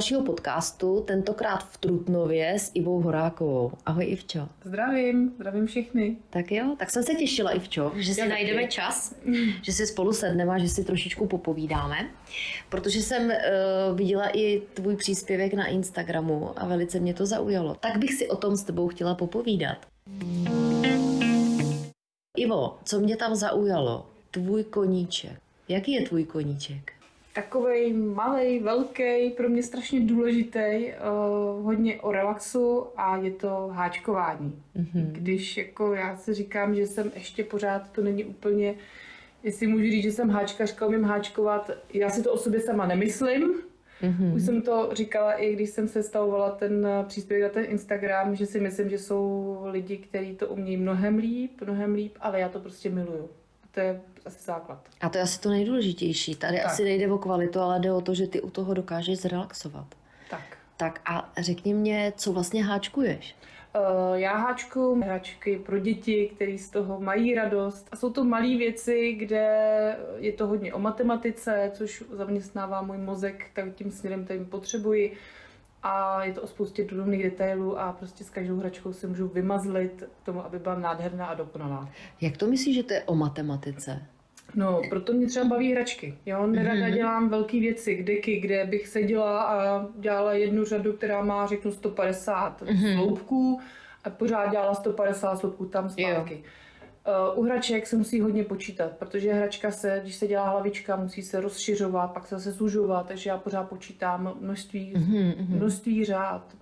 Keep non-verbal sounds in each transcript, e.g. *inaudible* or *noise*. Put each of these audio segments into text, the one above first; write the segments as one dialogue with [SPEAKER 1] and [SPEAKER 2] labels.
[SPEAKER 1] dalšího podcastu, tentokrát v Trutnově s Ivou Horákovou. Ahoj Ivčo.
[SPEAKER 2] Zdravím, zdravím všechny.
[SPEAKER 1] Tak jo, tak jsem se těšila Ivčo, že si Já najdeme taky. čas, že si spolu sedneme a že si trošičku popovídáme, protože jsem uh, viděla i tvůj příspěvek na Instagramu a velice mě to zaujalo. Tak bych si o tom s tebou chtěla popovídat. Ivo, co mě tam zaujalo? Tvůj koníček. Jaký je tvůj koníček?
[SPEAKER 2] Takový malý, velký, pro mě strašně důležitý, uh, hodně o relaxu a je to háčkování. Mm-hmm. Když jako já si říkám, že jsem ještě pořád, to není úplně, jestli můžu říct, že jsem háčkařka, umím háčkovat, já si to o sobě sama nemyslím, Mm-hmm. Už jsem to říkala i když jsem sestavovala ten eh, příspěvek na ten Instagram, že si myslím, že jsou lidi, kteří to umějí mnohem líp, mnohem líp, ale já to prostě miluju. To je asi základ.
[SPEAKER 1] A to je asi to nejdůležitější. Tady tak. asi nejde o kvalitu, ale jde o to, že ty u toho dokážeš zrelaxovat.
[SPEAKER 2] Tak.
[SPEAKER 1] Tak a řekni mě, co vlastně háčkuješ?
[SPEAKER 2] Uh, já háčku hračky pro děti, které z toho mají radost. A jsou to malé věci, kde je to hodně o matematice, což zaměstnává můj mozek tak tím směrem, kterým potřebuji. A je to o spoustě drobných detailů a prostě s každou hračkou se můžu vymazlit k tomu, aby byla nádherná a dokonalá.
[SPEAKER 1] Jak to myslíš, že to je o matematice?
[SPEAKER 2] No, proto mě třeba baví hračky. Jo, nerada mm-hmm. dělám velké věci, deky, kde bych seděla a dělala jednu řadu, která má, řeknu, 150 mm-hmm. sloupků a pořád dělala 150 sloupků tam zpátky. Jo. Uh, u hraček se musí hodně počítat, protože hračka se, když se dělá hlavička, musí se rozšiřovat, pak se zase zužovat, takže já pořád počítám množství, mm-hmm. množství řád,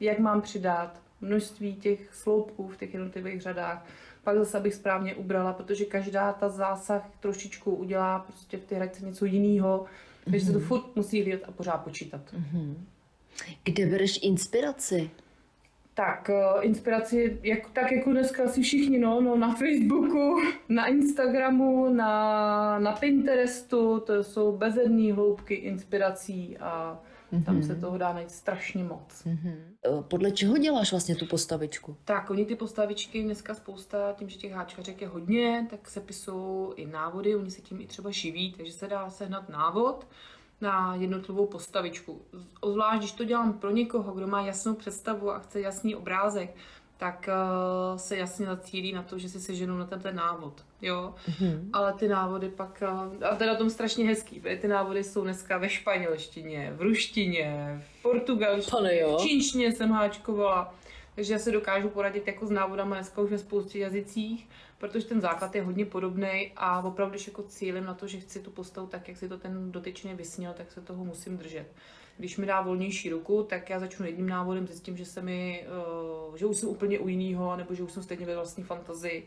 [SPEAKER 2] jak mám přidat, množství těch sloupků v těch jednotlivých řadách pak zase abych správně ubrala, protože každá ta zásah trošičku udělá prostě v té hračce něco jiného, takže mm-hmm. se to mhm. furt musí hlídat a pořád počítat. Mm-hmm.
[SPEAKER 1] Kde bereš inspiraci?
[SPEAKER 2] Tak, eh, inspiraci, jak, tak jako dneska asi všichni, no, no, na Facebooku, *laughs* na Instagramu, na, na Pinterestu, to jsou bezedné hloubky inspirací a Mm-hmm. Tam se toho dá najít strašně moc. Mm-hmm.
[SPEAKER 1] Podle čeho děláš vlastně tu postavičku?
[SPEAKER 2] Tak, oni ty postavičky dneska spousta, tím, že těch háčkařek je hodně, tak se pisou i návody, oni se tím i třeba živí, takže se dá sehnat návod na jednotlivou postavičku. Zvlášť, když to dělám pro někoho, kdo má jasnou představu a chce jasný obrázek, tak uh, se jasně zacílí na to, že si seženou na ten, ten návod. Jo? Mm-hmm. Ale ty návody pak, uh, a to je na tom strašně hezký, protože ty návody jsou dneska ve španělštině, v ruštině, v portugalštině, v čínštině jsem háčkovala. Takže já se dokážu poradit jako s návodama dneska už ve spoustě jazycích, protože ten základ je hodně podobný a opravdu, když jako cílem na to, že chci tu postavu tak, jak si to ten dotyčně vysněl, tak se toho musím držet. Když mi dá volnější ruku, tak já začnu jedním návodem, zjistím, že se mi, uh, že už jsem úplně u jiného, nebo že už jsem stejně ve vlastní fantazii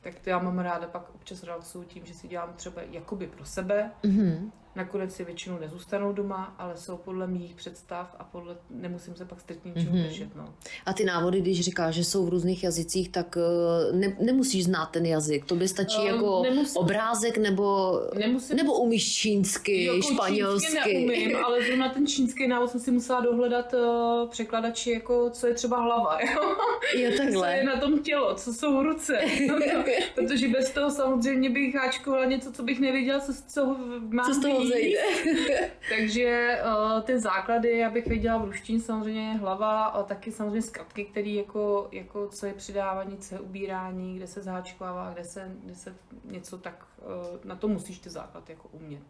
[SPEAKER 2] tak to já mám ráda pak občas relaxuju tím, že si dělám třeba jakoby pro sebe. Mm-hmm. Nakonec si většinou nezůstanou doma, ale jsou podle mých představ a podle, nemusím se pak striktně ničeho mm-hmm. držet. No.
[SPEAKER 1] A ty návody, když říkáš, že jsou v různých jazycích, tak eh, ne, nemusíš znát ten jazyk. To by stačí uh, jako nemusím, obrázek nebo, nemusím, nebo umíš čínsky, jako španělsky.
[SPEAKER 2] Čínsky neumím, ale *laughs* zrovna ten čínský návod jsem si musela dohledat uh, překladači, jako co je třeba hlava. *laughs* Jo?
[SPEAKER 1] Je takhle.
[SPEAKER 2] Co je na tom tělo, co jsou ruce. *laughs* Protože bez toho samozřejmě bych háčkovala něco, co bych nevěděla, co, co mám co z toho vzejde. *laughs* Takže uh, ty základy, já bych věděla v ruštině samozřejmě hlava, a taky samozřejmě zkratky, které jako, jako co je přidávání, co je ubírání, kde se zháčkovává, kde se, kde se něco tak, uh, na to musíš ty základ jako umět.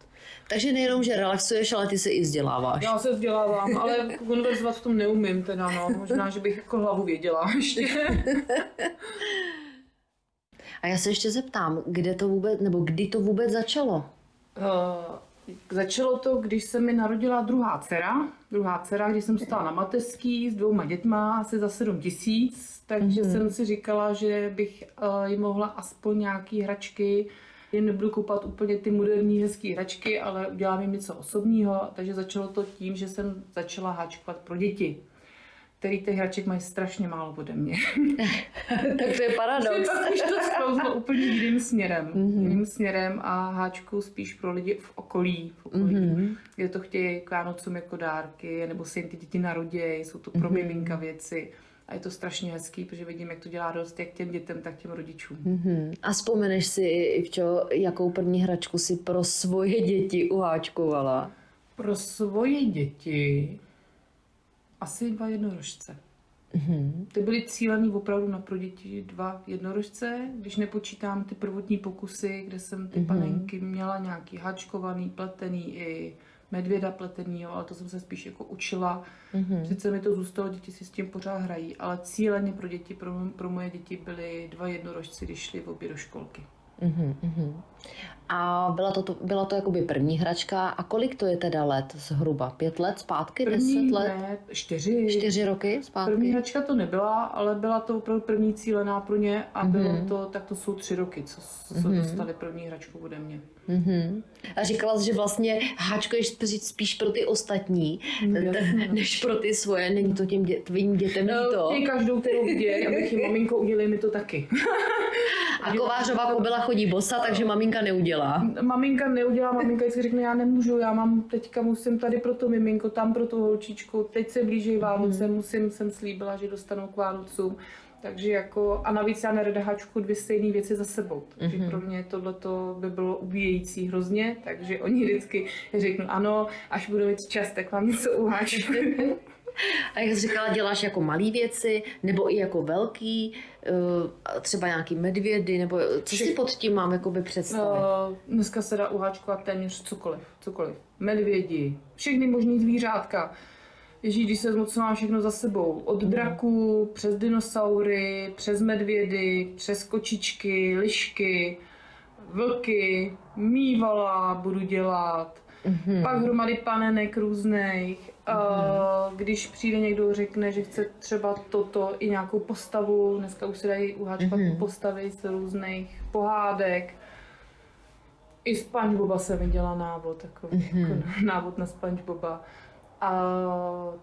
[SPEAKER 1] Takže nejenom, že relaxuješ, ale ty se i vzděláváš.
[SPEAKER 2] Já se vzdělávám, ale *laughs* konverzovat v tom neumím teda, no. Možná, že bych jako hlavu věděla ještě. *laughs*
[SPEAKER 1] A já se ještě zeptám, kde to vůbec, nebo kdy to vůbec začalo? Uh,
[SPEAKER 2] začalo to, když se mi narodila druhá dcera. Druhá dcera, když jsem stala na mateřský s dvouma dětma, asi za 7 tisíc, takže mm-hmm. jsem si říkala, že bych uh, jí mohla aspoň nějaký hračky jim nebudu koupat úplně ty moderní hezké hračky, ale udělám jim něco osobního, takže začalo to tím, že jsem začala háčkovat pro děti který těch hraček mají strašně málo ode mě. *laughs*
[SPEAKER 1] tak to je paradox. *laughs*
[SPEAKER 2] Tak už to sklouzlo úplně jiným směrem. Mm-hmm. Jiným směrem a háčku spíš pro lidi v okolí, v okolí mm-hmm. kde to chtějí k Vánocům jako dárky, nebo se jim ty děti narodějí, jsou to pro mm-hmm. miminka věci. A je to strašně hezký, protože vidím, jak to dělá dost jak těm dětem, tak těm rodičům.
[SPEAKER 1] Mm-hmm. A vzpomeneš si, Ivčo, jakou první hračku si pro svoje děti uháčkovala?
[SPEAKER 2] Pro svoje děti? Asi dva jednorožce. Mm-hmm. Ty byly cílený opravdu na pro děti dva jednorožce, když nepočítám ty prvotní pokusy, kde jsem ty mm-hmm. panenky měla nějaký hačkovaný, pletený i medvěda pletenýho, ale to jsem se spíš jako učila. Mm-hmm. Sice mi to zůstalo, děti si s tím pořád hrají, ale cíleně pro děti, pro, pro moje děti byly dva jednorožci, když šli obě do školky.
[SPEAKER 1] Mm-hmm. A byla to, to, byla to jakoby první hračka. A kolik to je teda let zhruba? Pět let zpátky?
[SPEAKER 2] První,
[SPEAKER 1] deset let?
[SPEAKER 2] Ne, čtyři.
[SPEAKER 1] Čtyři roky zpátky?
[SPEAKER 2] První hračka to nebyla, ale byla to opravdu první cílená pro ně a mm-hmm. bylo to, tak to jsou tři roky, co, co mm-hmm. dostali první hračku ode mě.
[SPEAKER 1] Mm-hmm. A říkala jsi, že vlastně háčkuješ spíš pro ty ostatní, mm, než pro ty svoje. Není to těm dě, tvým dětem no, to?
[SPEAKER 2] každou, kterou vidět, abych jim maminko udělej mi to taky. *laughs*
[SPEAKER 1] A kovářová kobila chodí bosa, takže maminka neudělá.
[SPEAKER 2] Maminka neudělá, maminka si řekne, já nemůžu, já mám teďka musím tady pro to miminko, tam pro tu holčičku, teď se blíží Vánoce, mm. musím, jsem slíbila, že dostanou k Vánocům. Takže jako, a navíc já nerada háčku dvě stejné věci za sebou. Takže mm-hmm. pro mě tohle by bylo ubíjející hrozně, takže oni vždycky řeknu ano, až budu mít čas, tak vám něco uháčku. *laughs*
[SPEAKER 1] A jak jsi říkala, děláš jako malé věci, nebo i jako velký, eh, třeba nějaký medvědy, nebo co si pod tím mám jakoby představit? Uh,
[SPEAKER 2] dneska se dá uháčkovat téměř cokoliv, cokoliv. Medvědi, všechny možný zvířátka. Ježíš, když se moc má všechno za sebou. Od mhm. draků, přes dinosaury, přes medvědy, přes kočičky, lišky, vlky, mývala budu dělat. Mm-hmm. Pak hromady panenek různých. Mm-hmm. Když přijde někdo řekne, že chce třeba toto i nějakou postavu, dneska už se dají uháčkat mm-hmm. postavy z různých pohádek. I Spongeboba se viděla návod, takový mm-hmm. jako návod na Spongeboba. A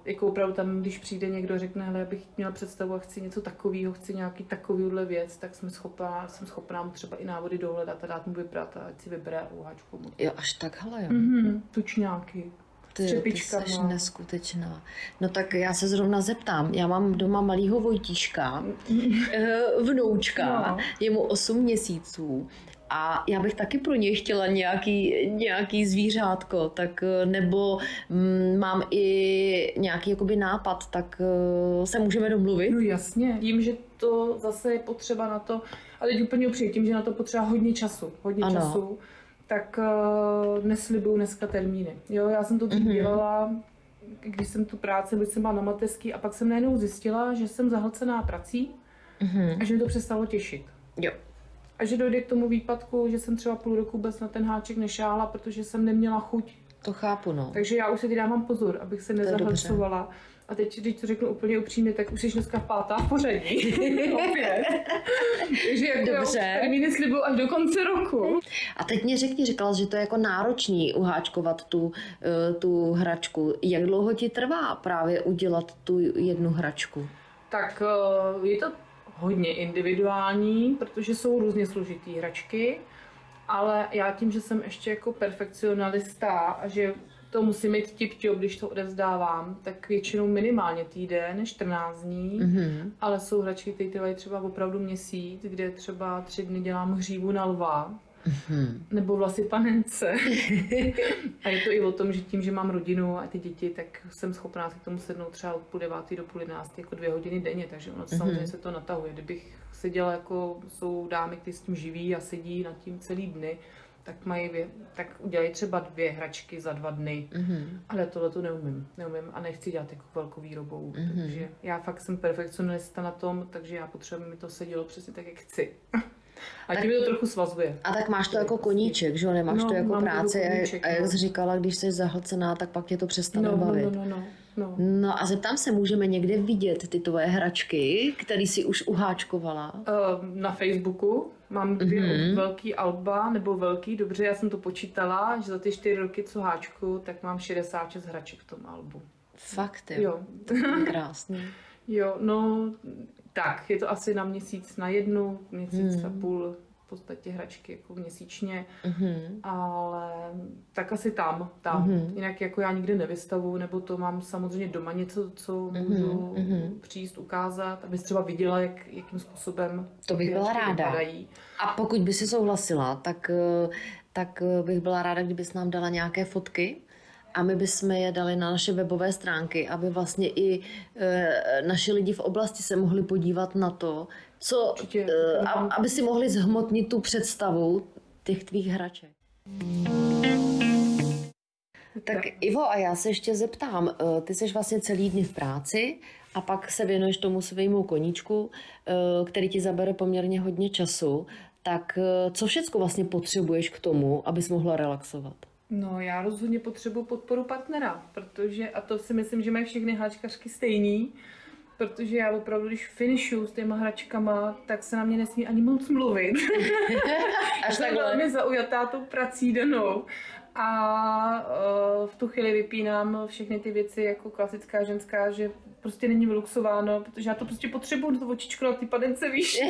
[SPEAKER 2] jako opravdu tam, když přijde někdo řekne, hele, já bych měla představu a chci něco takového, chci nějaký takovýhle věc, tak jsme schopná, jsem schopná mu třeba i návody dohledat a dát mu vybrat a ať si vybere uháčku.
[SPEAKER 1] Jo, až takhle, jo.
[SPEAKER 2] Mm-hmm, tučňáky.
[SPEAKER 1] Ty, ty jsi neskutečná. No tak já se zrovna zeptám. Já mám doma malýho Vojtíška, eh, vnoučka, no. je mu 8 měsíců a já bych taky pro něj chtěla nějaký, nějaký zvířátko, tak eh, nebo mm, mám i nějaký jakoby nápad, tak uh, se můžeme domluvit.
[SPEAKER 2] No jasně, tím, že to zase je potřeba na to, ale teď úplně upřímně, tím, že na to potřeba hodně času, hodně ano. času, tak uh, neslibuju dneska termíny. Jo, já jsem to mm-hmm. dělala, když jsem tu práci, když jsem byla na mateřský a pak jsem najednou zjistila, že jsem zahlcená prací mm-hmm. a že mi to přestalo těšit.
[SPEAKER 1] Jo
[SPEAKER 2] a že dojde k tomu výpadku, že jsem třeba půl roku vůbec na ten háček nešáhla, protože jsem neměla chuť.
[SPEAKER 1] To chápu, no.
[SPEAKER 2] Takže já už se dávám pozor, abych se nezahlcovala. A teď, když to řeknu úplně upřímně, tak už jsi dneska pátá v pořadí. *laughs* Opět. Takže jako Dobře. termíny slibuju až do konce roku.
[SPEAKER 1] A teď mě řekni, říkala, že to je jako náročný uháčkovat tu, eh, tu hračku. Jak dlouho ti trvá právě udělat tu jednu hračku?
[SPEAKER 2] Tak eh, je to hodně individuální, protože jsou různě složitý hračky, ale já tím, že jsem ještě jako perfekcionalista a že to musím mít tip když to odevzdávám, tak většinou minimálně týden, 14 dní, mm-hmm. ale jsou hračky, které trvají třeba opravdu měsíc, kde třeba tři dny dělám hřívu na lva, Mm-hmm. Nebo vlasy panence. *laughs* a je to i o tom, že tím, že mám rodinu a ty děti, tak jsem schopná si k tomu sednout třeba od půl devátý do půl jedenáctý, jako dvě hodiny denně, takže ono mm-hmm. samozřejmě se to natahuje. Kdybych seděla jako, jsou dámy, které s tím živí a sedí nad tím celý dny, tak mají, tak udělají třeba dvě hračky za dva dny, mm-hmm. ale tohle to neumím, neumím a nechci dělat jako velkou výrobou, mm-hmm. takže já fakt jsem perfekcionista na tom, takže já potřebuji, mi to sedělo přesně tak, jak chci. A tím to trochu svazuje.
[SPEAKER 1] A tak máš to jako koníček, že jo? Nemáš no, to jako práci. Koníček, a jak no. jsi říkala, když jsi zahlcená, tak pak tě to přestane
[SPEAKER 2] no, no
[SPEAKER 1] bavit.
[SPEAKER 2] No, no, no, no.
[SPEAKER 1] no a zeptám se, můžeme někde vidět ty tvoje hračky, které jsi už uháčkovala? Uh,
[SPEAKER 2] na Facebooku. Mám dvě mm-hmm. velký alba, nebo velký, dobře, já jsem to počítala, že za ty čtyři roky, co háčku, tak mám 66 hraček v tom albu.
[SPEAKER 1] Fakt, jo?
[SPEAKER 2] Jo.
[SPEAKER 1] Krásný. *laughs*
[SPEAKER 2] jo, no, tak, je to asi na měsíc na jednu, měsíc hmm. a půl v podstatě hračky jako měsíčně, mm-hmm. ale tak asi tam, tam. Mm-hmm. Jinak jako já nikdy nevystavu, nebo to mám samozřejmě doma něco, co mm-hmm. můžu mm-hmm. přijít ukázat, abys třeba viděla, jak, jakým způsobem
[SPEAKER 1] to bych byla ráda. Vypadají. A pokud by si souhlasila, tak, tak bych byla ráda, kdybys nám dala nějaké fotky, a my bychom je dali na naše webové stránky, aby vlastně i e, naši lidi v oblasti se mohli podívat na to, co,
[SPEAKER 2] Určitě.
[SPEAKER 1] e, a, aby si mohli zhmotnit tu představu těch tvých hraček. Tak Ivo, a já se ještě zeptám, eh, ty jsi vlastně celý dny v práci a pak se věnuješ tomu svému koníčku, který ti zabere poměrně hodně času, tak co všechno vlastně potřebuješ k tomu, abys mohla relaxovat?
[SPEAKER 2] No, já rozhodně potřebuji podporu partnera, protože, a to si myslím, že mají všechny háčkařky stejný, protože já opravdu, když finishuju s těma hračkama, tak se na mě nesmí ani moc mluvit. *laughs* *laughs*
[SPEAKER 1] Až
[SPEAKER 2] Jsem velmi zaujatá tou prací danou. A uh, v tu chvíli vypínám všechny ty věci jako klasická ženská, že prostě není vyluxováno, protože já to prostě potřebuju, to očičko na ty padence víš.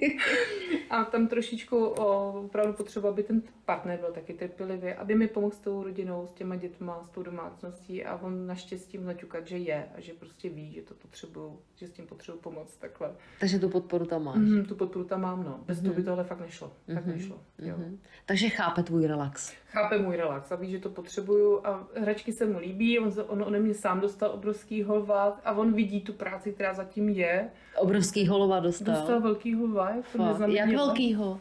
[SPEAKER 2] *laughs* a tam trošičku o, opravdu potřebuji, aby ten partner byl taky trpělivý, aby mi pomohl s tou rodinou, s těma dětma, s tou domácností a on naštěstí může ťukat, že je a že prostě ví, že to potřebuju, že s tím potřebuju pomoct takhle.
[SPEAKER 1] Takže tu podporu tam máš.
[SPEAKER 2] Mm, tu podporu tam mám, no. Bez toho by tohle fakt nešlo. Fakt nešlo. Jo.
[SPEAKER 1] Mhm. Takže chápe tvůj relax.
[SPEAKER 2] Chápe můj relax a ví, že to potřebuju a hračky se mu líbí, on, on ode mě sám dostal obrovský holvat a on vidí tu práci, která zatím je.
[SPEAKER 1] Obrovský holova dostal.
[SPEAKER 2] Dostal velký holva,
[SPEAKER 1] Jak velkýho?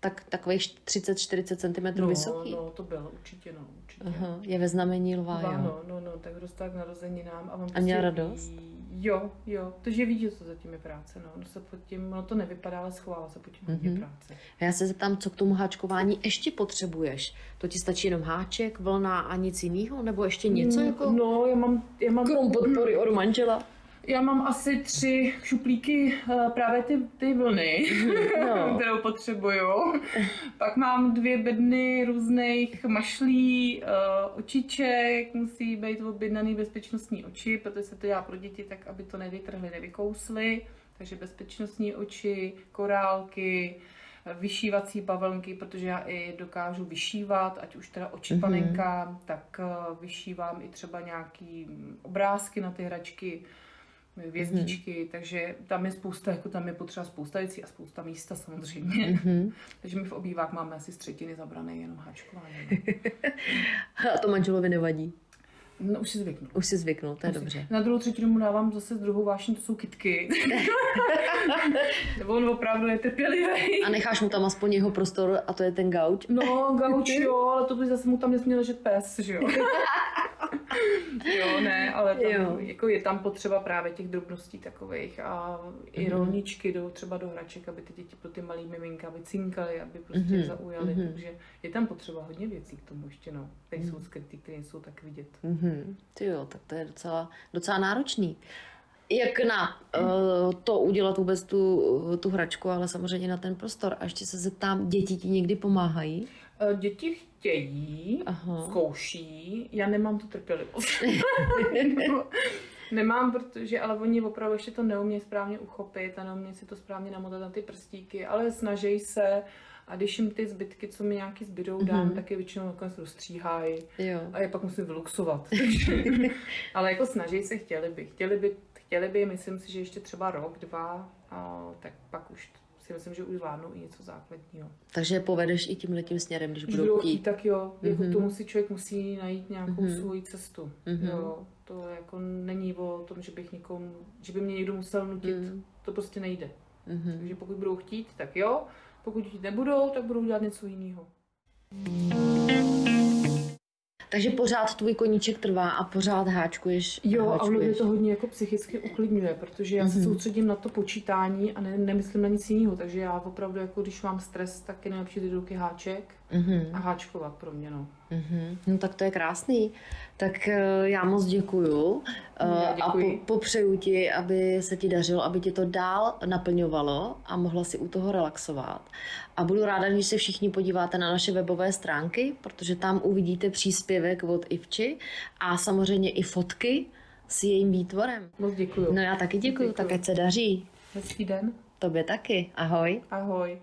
[SPEAKER 1] Tak takových 30-40 cm
[SPEAKER 2] No,
[SPEAKER 1] vysoký.
[SPEAKER 2] no, to byl určitě, no, určitě.
[SPEAKER 1] Aha, je ve znamení lva,
[SPEAKER 2] Lva,
[SPEAKER 1] jo.
[SPEAKER 2] no, no, no, tak dostal k narozeninám a on
[SPEAKER 1] A měl
[SPEAKER 2] prostě
[SPEAKER 1] radost?
[SPEAKER 2] Ví, jo, jo, protože ví, že to zatím je práce, no, ono se pod tím, ono to nevypadá, ale schovává se pod tím
[SPEAKER 1] Mhm.
[SPEAKER 2] práce.
[SPEAKER 1] A Já se zeptám, co k tomu háčkování ještě potřebuješ? To ti stačí jenom háček, vlna a nic jiného? Nebo ještě něco
[SPEAKER 2] Mm,
[SPEAKER 1] jako
[SPEAKER 2] No, já mám, já mám
[SPEAKER 1] krom podpory od manžela?
[SPEAKER 2] Já mám asi tři šuplíky uh, právě ty, ty vlny,
[SPEAKER 1] No. *laughs*
[SPEAKER 2] kterou potřebuju. Pak mám dvě bedny různých mašlí, uh, očiček, musí být objednaný bezpečnostní oči, protože se to dělá pro děti tak, aby to nevytrhly, nevykously. Takže bezpečnostní oči, korálky, eh, vyšívací bavlnky, protože já i dokážu vyšívat, ať už teda oči
[SPEAKER 1] Mhm.
[SPEAKER 2] panenka, tak eh, vyšívám i třeba nějaký mm, obrázky na ty hračky, hvězdičky, takže tam je spousta, jako tam je potřeba spousta věcí a spousta místa samozřejmě.
[SPEAKER 1] Mhm. *laughs*
[SPEAKER 2] Takže my v obývák máme asi z třetiny zabrané jenom háčkování. no. *laughs*
[SPEAKER 1] A to manželovi nevadí.
[SPEAKER 2] No, už si zvyknu.
[SPEAKER 1] Už si zvyknul, to je dobře.
[SPEAKER 2] Na druhou třetinu mu dávám zase z druhou vášní, to jsou kitky. *laughs* Nebo on opravdu je trpělivý.
[SPEAKER 1] A necháš mu tam aspoň jeho prostor a to je ten gauč.
[SPEAKER 2] No, gauč jo, ale to by zase mu tam nesměl ležet pes, že jo. *laughs* jo, ne, ale tam,
[SPEAKER 1] Jo.
[SPEAKER 2] jako je tam potřeba právě těch drobností takových a i
[SPEAKER 1] Mhm.
[SPEAKER 2] rolničky do, třeba do hraček, aby ty děti pro ty malý miminka, aby cinkaly, aby prostě
[SPEAKER 1] Mhm,
[SPEAKER 2] zaujaly,
[SPEAKER 1] mhm.
[SPEAKER 2] takže je tam potřeba hodně věcí k tomu ještě, no. Tady jsou skrytý, které jsou tak vidět.
[SPEAKER 1] Mhm. Ty jo, tak to je docela, docela náročný. Jak na uh, to udělat vůbec tu, tu hračku, ale samozřejmě na ten prostor. A ještě se zeptám, děti ti někdy pomáhají?
[SPEAKER 2] Eh, Děti chtějí,
[SPEAKER 1] Aha.
[SPEAKER 2] zkouší, já nemám tu trpělivost. *laughs* *laughs* nemám, protože, ale oni opravdu ještě to neumějí správně uchopit a neumějí si to správně namotat na ty prstíky, ale snaží se a když jim ty zbytky, co mi nějaký zbydou, dám,
[SPEAKER 1] Mhm.
[SPEAKER 2] tak je většinou nakonec rozstříhají a je pak musím vyluxovat. *laughs* ale jako snaží se, chtěli by, chtěli by, chtěli by, myslím si, že ještě třeba rok, dva, a tak pak už si myslím, že už zvládnou i něco základního.
[SPEAKER 1] Takže je povedeš i tím letím směrem, když
[SPEAKER 2] Když
[SPEAKER 1] budou chtít.
[SPEAKER 2] tak jo, jako
[SPEAKER 1] Mhm.
[SPEAKER 2] to musí člověk musí najít nějakou
[SPEAKER 1] Mhm.
[SPEAKER 2] svou cestu.
[SPEAKER 1] Mhm.
[SPEAKER 2] Jo, to jako není o tom, že bych někomu, že by mě někdo musel nutit,
[SPEAKER 1] Mhm.
[SPEAKER 2] to prostě nejde.
[SPEAKER 1] Mhm.
[SPEAKER 2] Takže pokud budou chtít, tak jo, pokud chtít nebudou, tak budou dělat něco jiného.
[SPEAKER 1] Takže pořád tvůj koníček trvá a pořád háčkuješ.
[SPEAKER 2] Jo, a ono mě
[SPEAKER 1] háčkuješ.
[SPEAKER 2] to hodně jako psychicky uklidňuje, protože já se
[SPEAKER 1] Mhm.
[SPEAKER 2] soustředím na to počítání a ne, nemyslím na nic jiného, takže já opravdu jako když mám stres, tak je nejlepší ty ruky háček
[SPEAKER 1] Mhm.
[SPEAKER 2] a háčkovat pro mě, no.
[SPEAKER 1] Mhm. No tak to je krásný. Tak eh, já moc děkuju eh,
[SPEAKER 2] Já
[SPEAKER 1] a
[SPEAKER 2] děkuji.
[SPEAKER 1] po, popřeju ti, aby se ti dařilo, aby ti to dál naplňovalo a mohla si u toho relaxovat. A budu ráda, když se všichni podíváte na naše webové stránky, protože tam uvidíte příspěvek od Ivči a samozřejmě i fotky s jejím výtvorem.
[SPEAKER 2] Moc děkuju.
[SPEAKER 1] No já taky děkuju,
[SPEAKER 2] Děkuju.
[SPEAKER 1] tak ať se daří.
[SPEAKER 2] Hezký den.
[SPEAKER 1] Tobě taky. Ahoj.
[SPEAKER 2] Ahoj.